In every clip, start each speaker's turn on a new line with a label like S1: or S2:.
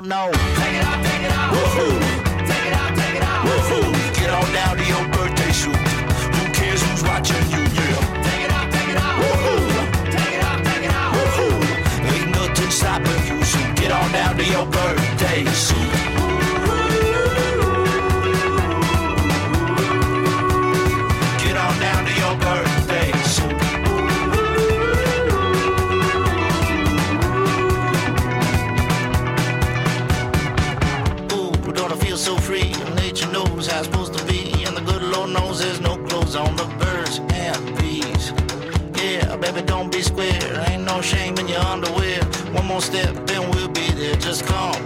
S1: don't know. was gone.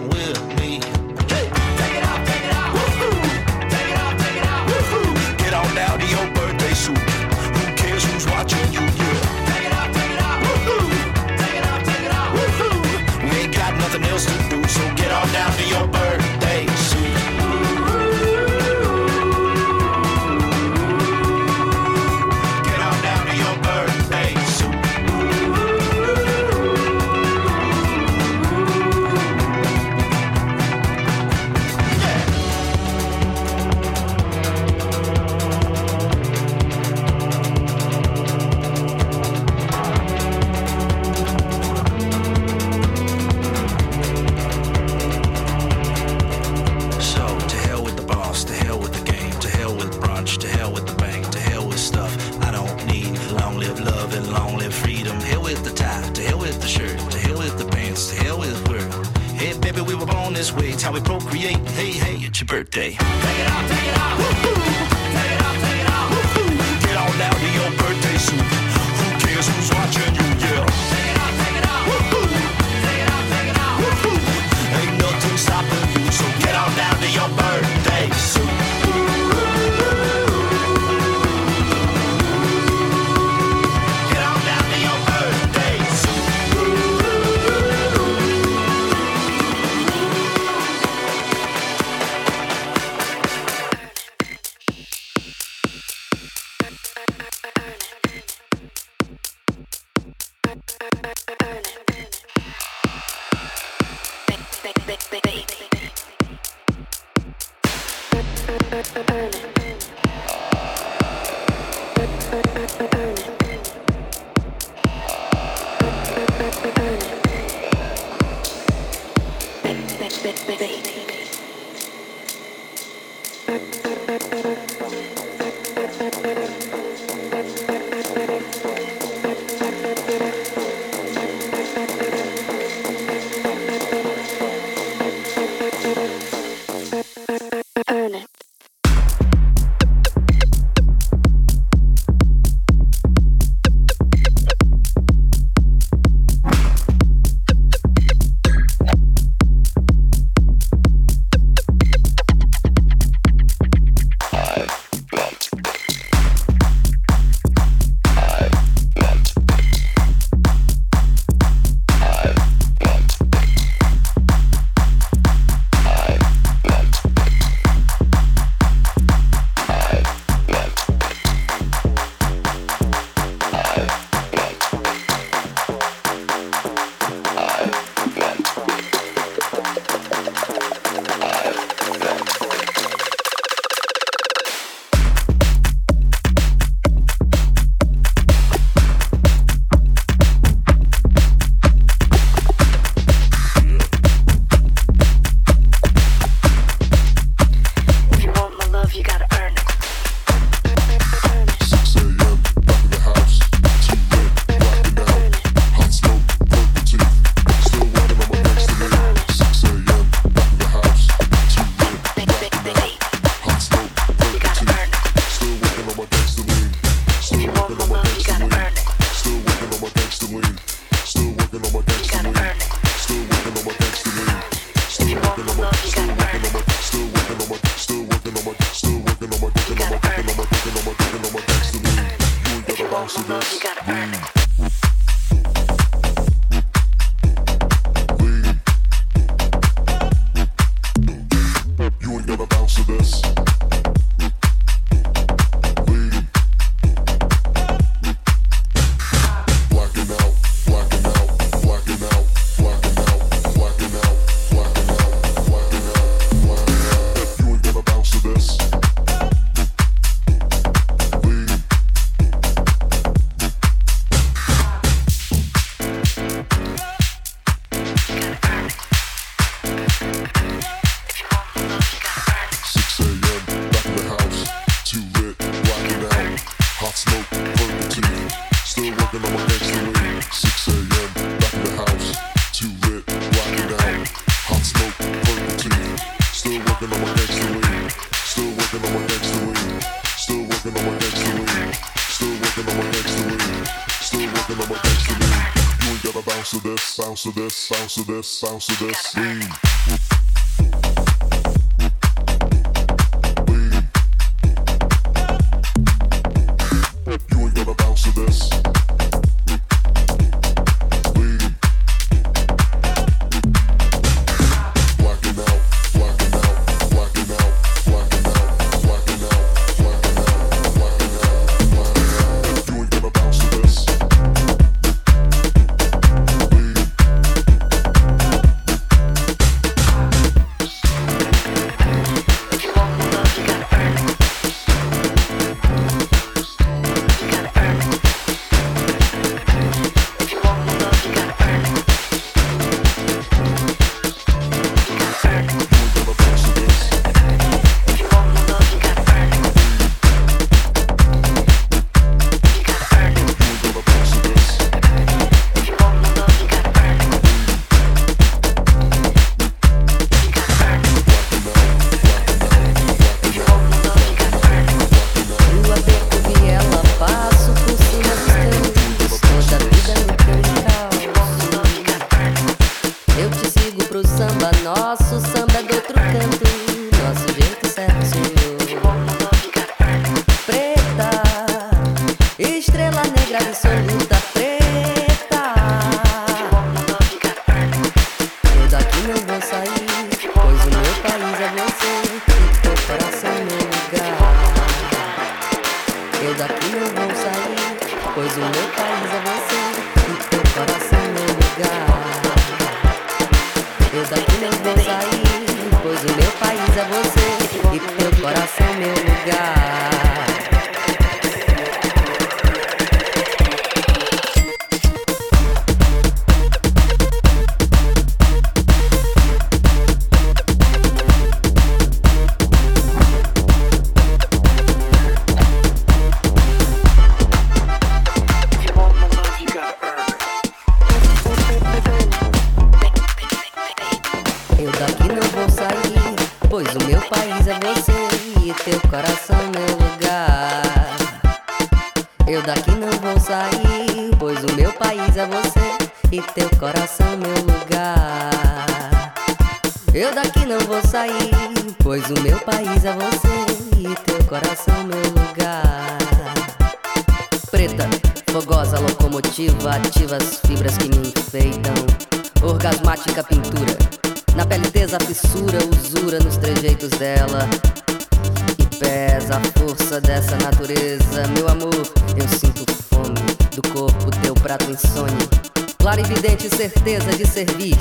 S1: how we procreate. Hey, hey, it's your birthday.
S2: Bounce to.
S3: você e teu coração meu lugar. ativa, ativa as fibras que me enfeitam. Orgasmática pintura, na pele tesa fissura, usura nos trejeitos dela. E pesa a força dessa natureza, meu amor. Eu sinto fome do corpo, teu prato insônia. Clarividente certeza de servir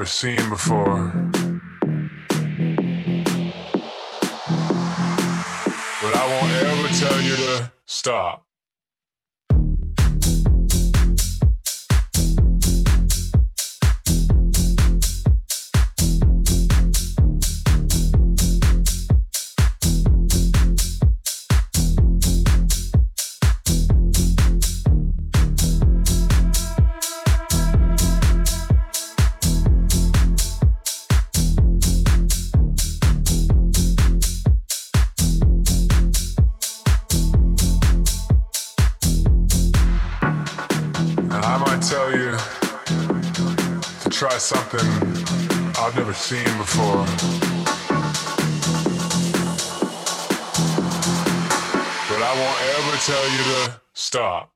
S4: never seen before. tell you to try something I've never seen before. But I won't ever tell you to stop.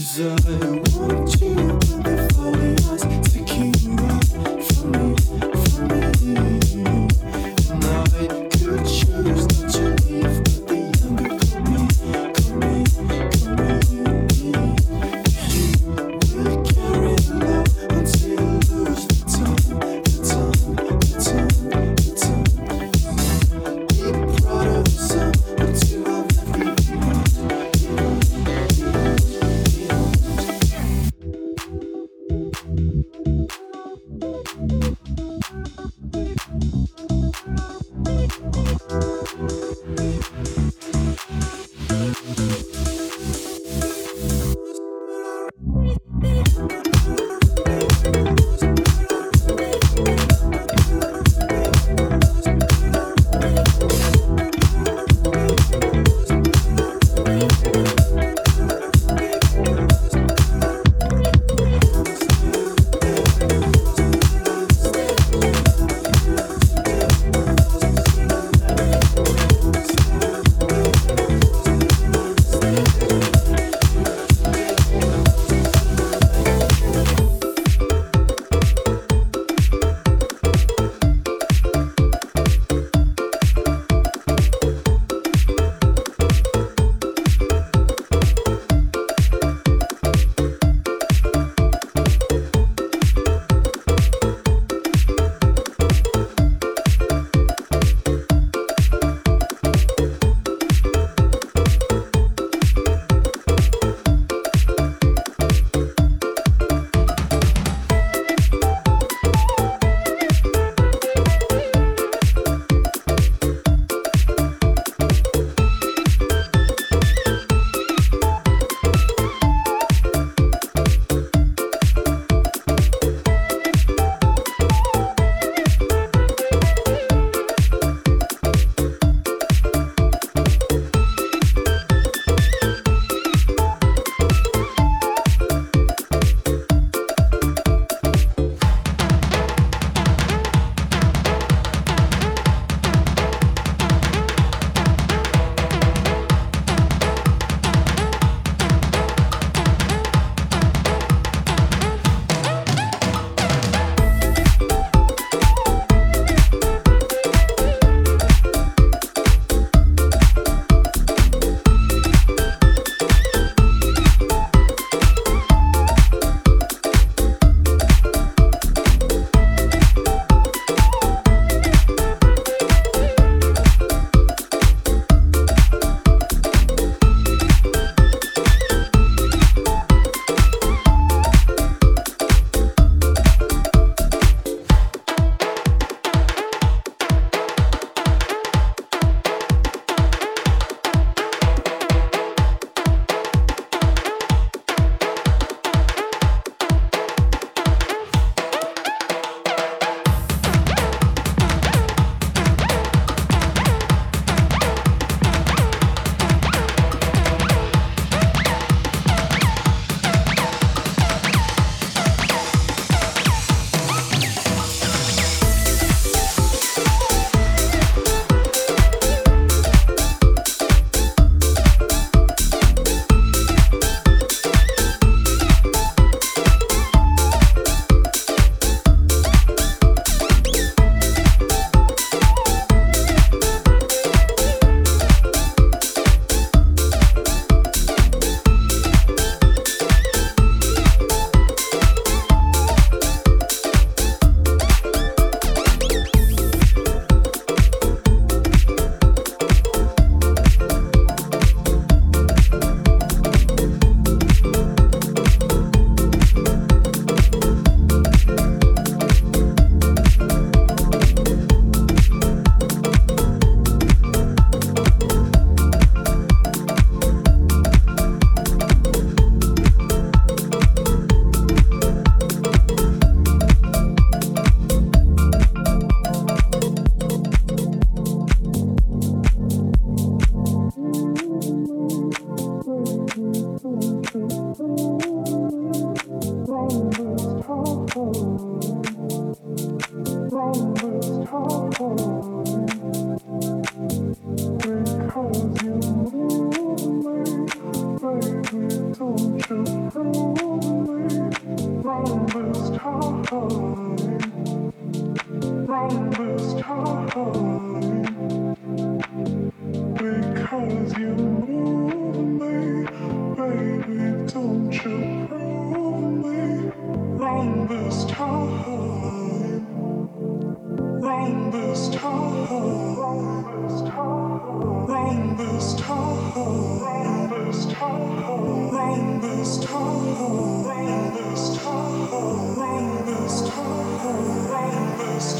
S2: Cause I want you, but they follow us to keep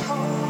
S5: Thank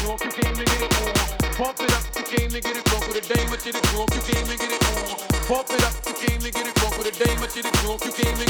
S6: drunk, you came to get it on. Pump it up, you came to get it drunk with a dame, I did it drunk, you came to get it on. Pump it up, you came to get it drunk with a dame, I did it drunk, you came to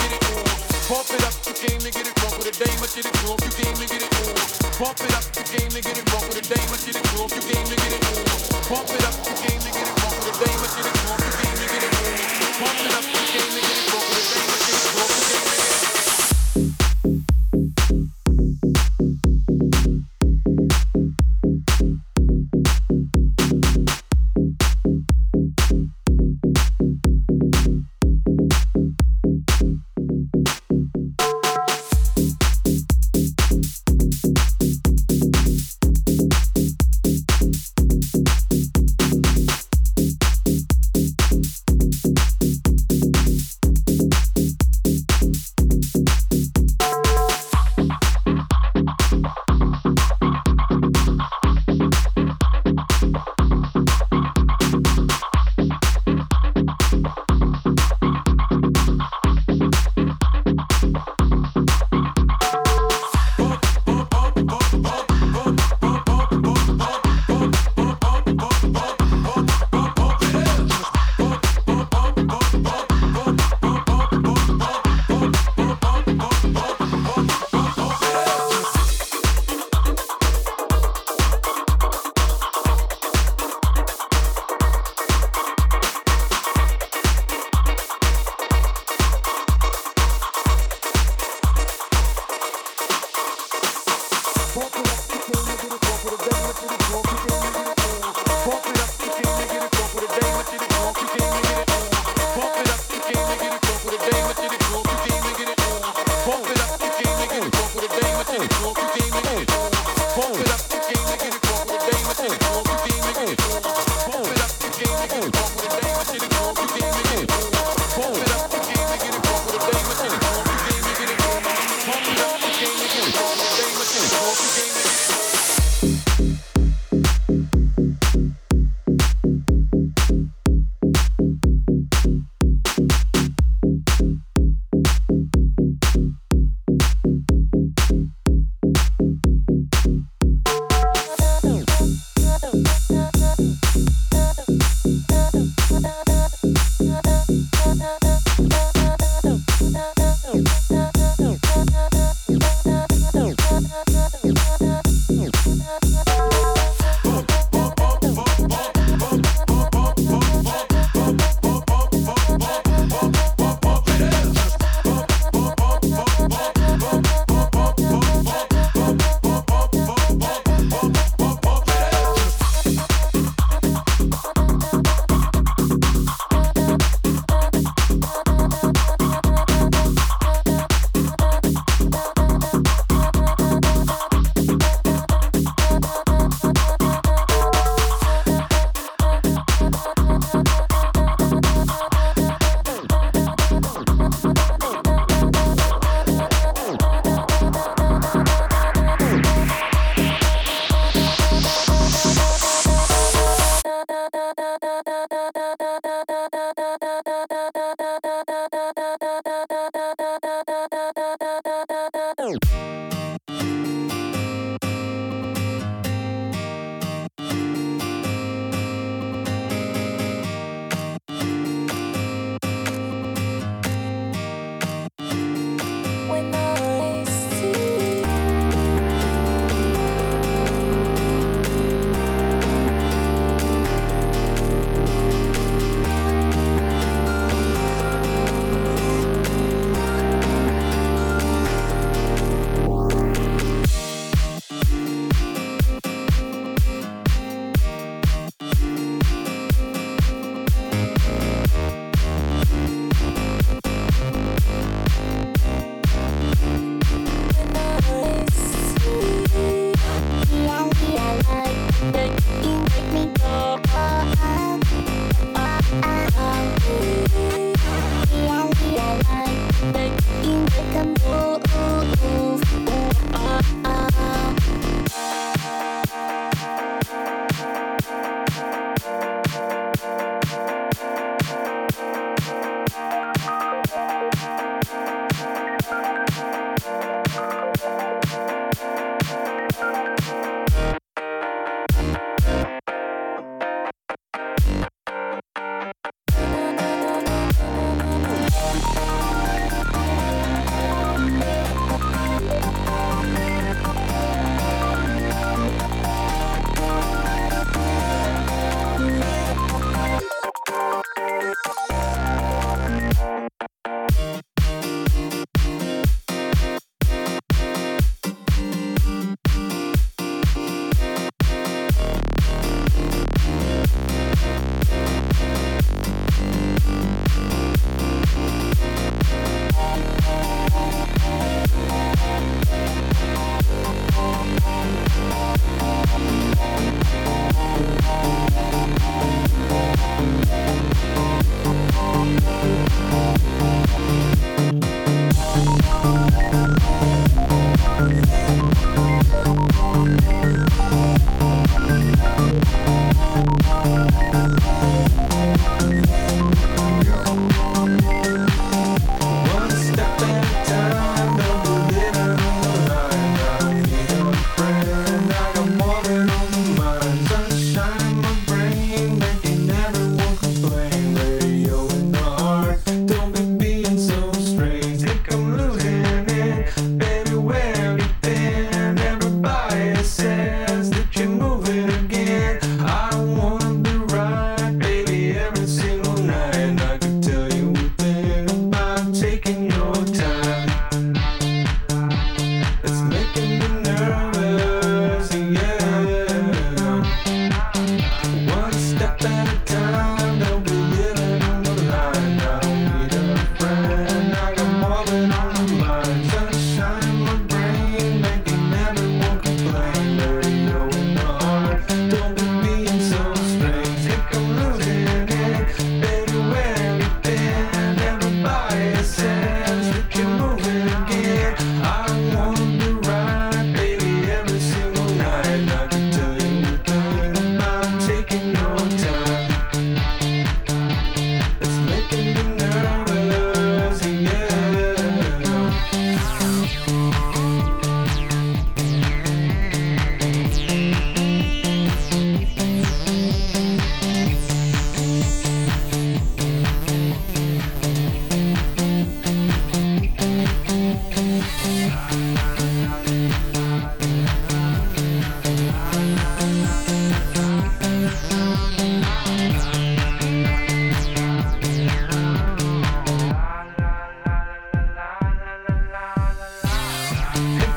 S7: Thank you.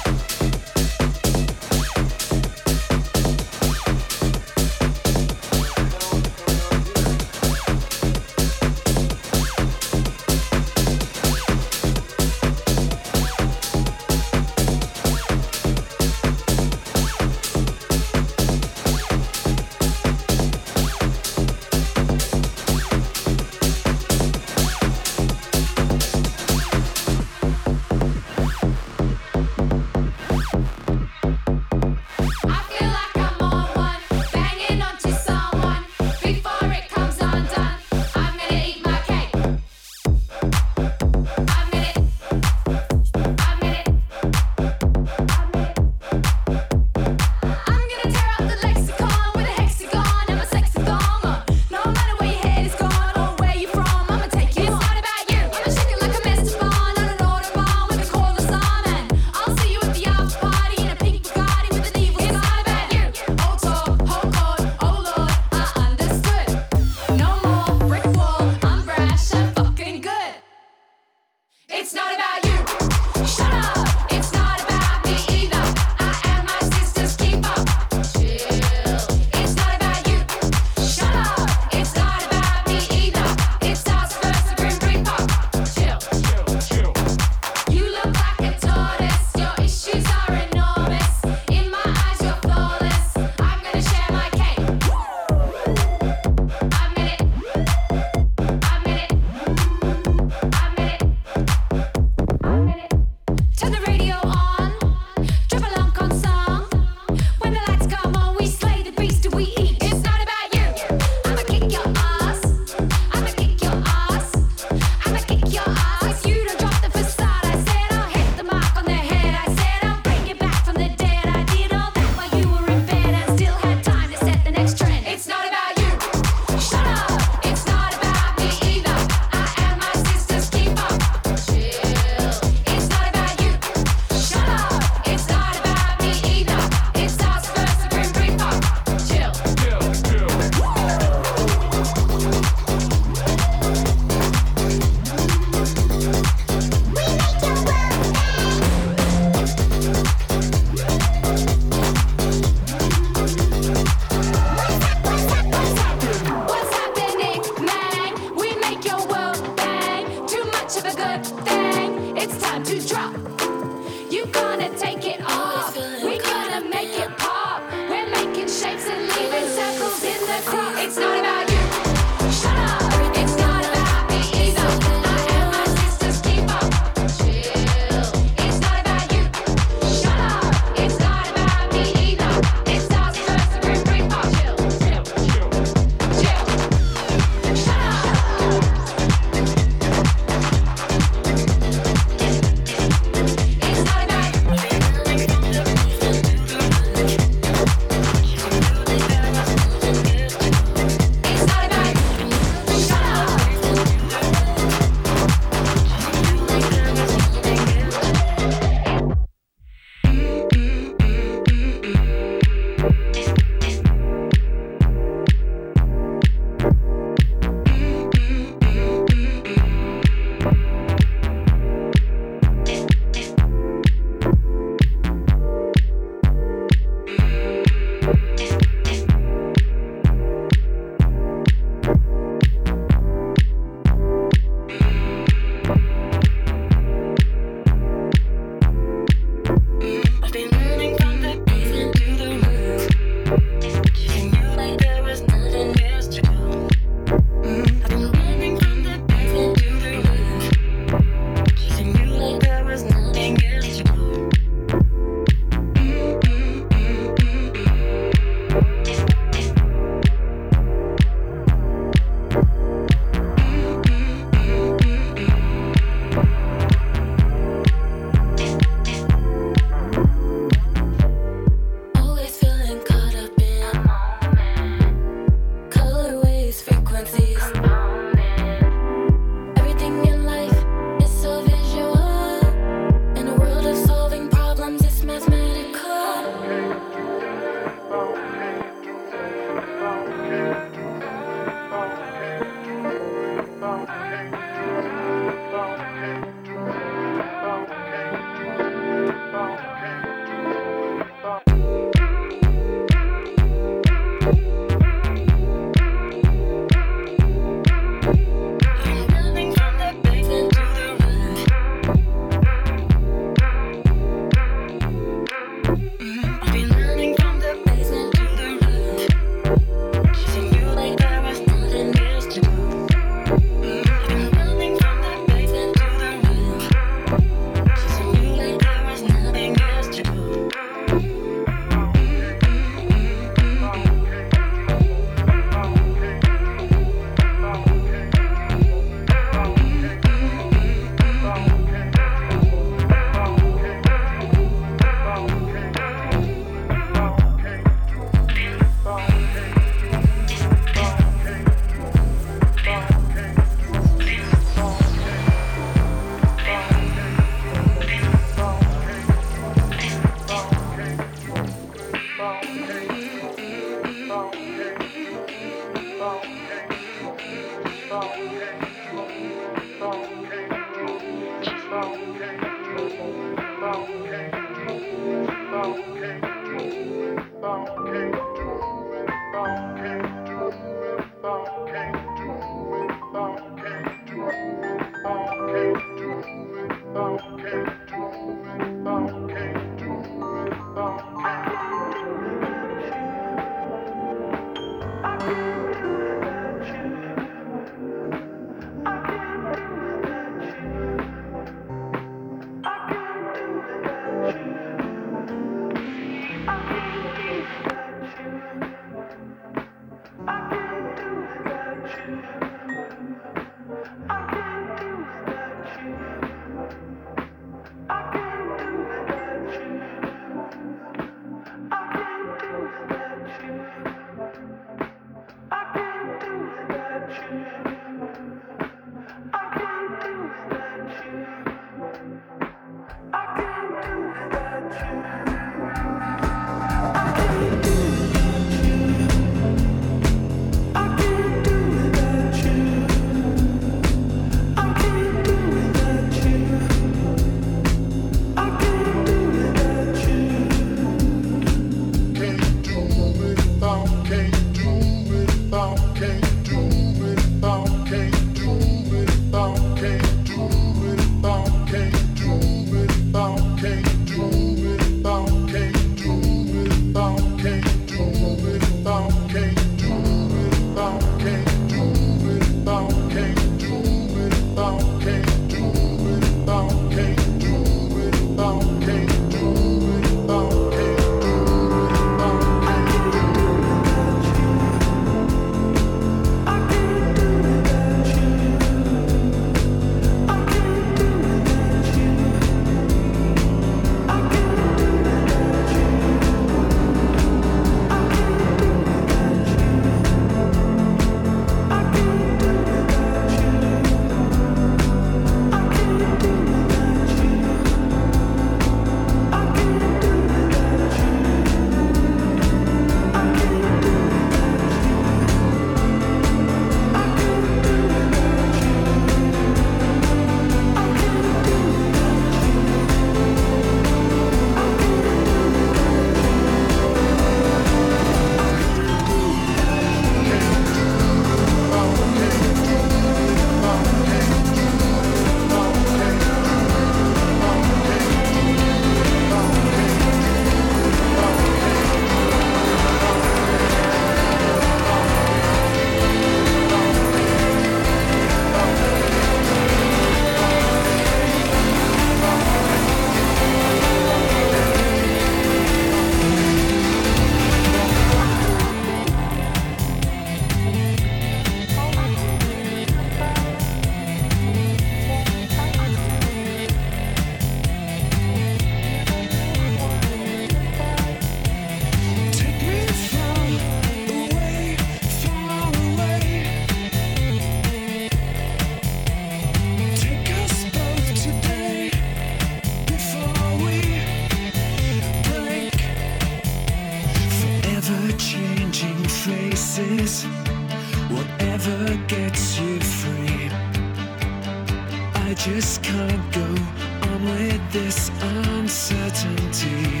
S8: this uncertainty.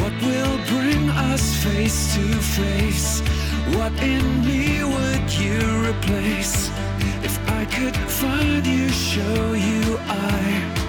S8: What will bring us face to face? What in me would you replace? If I could find you, show you I.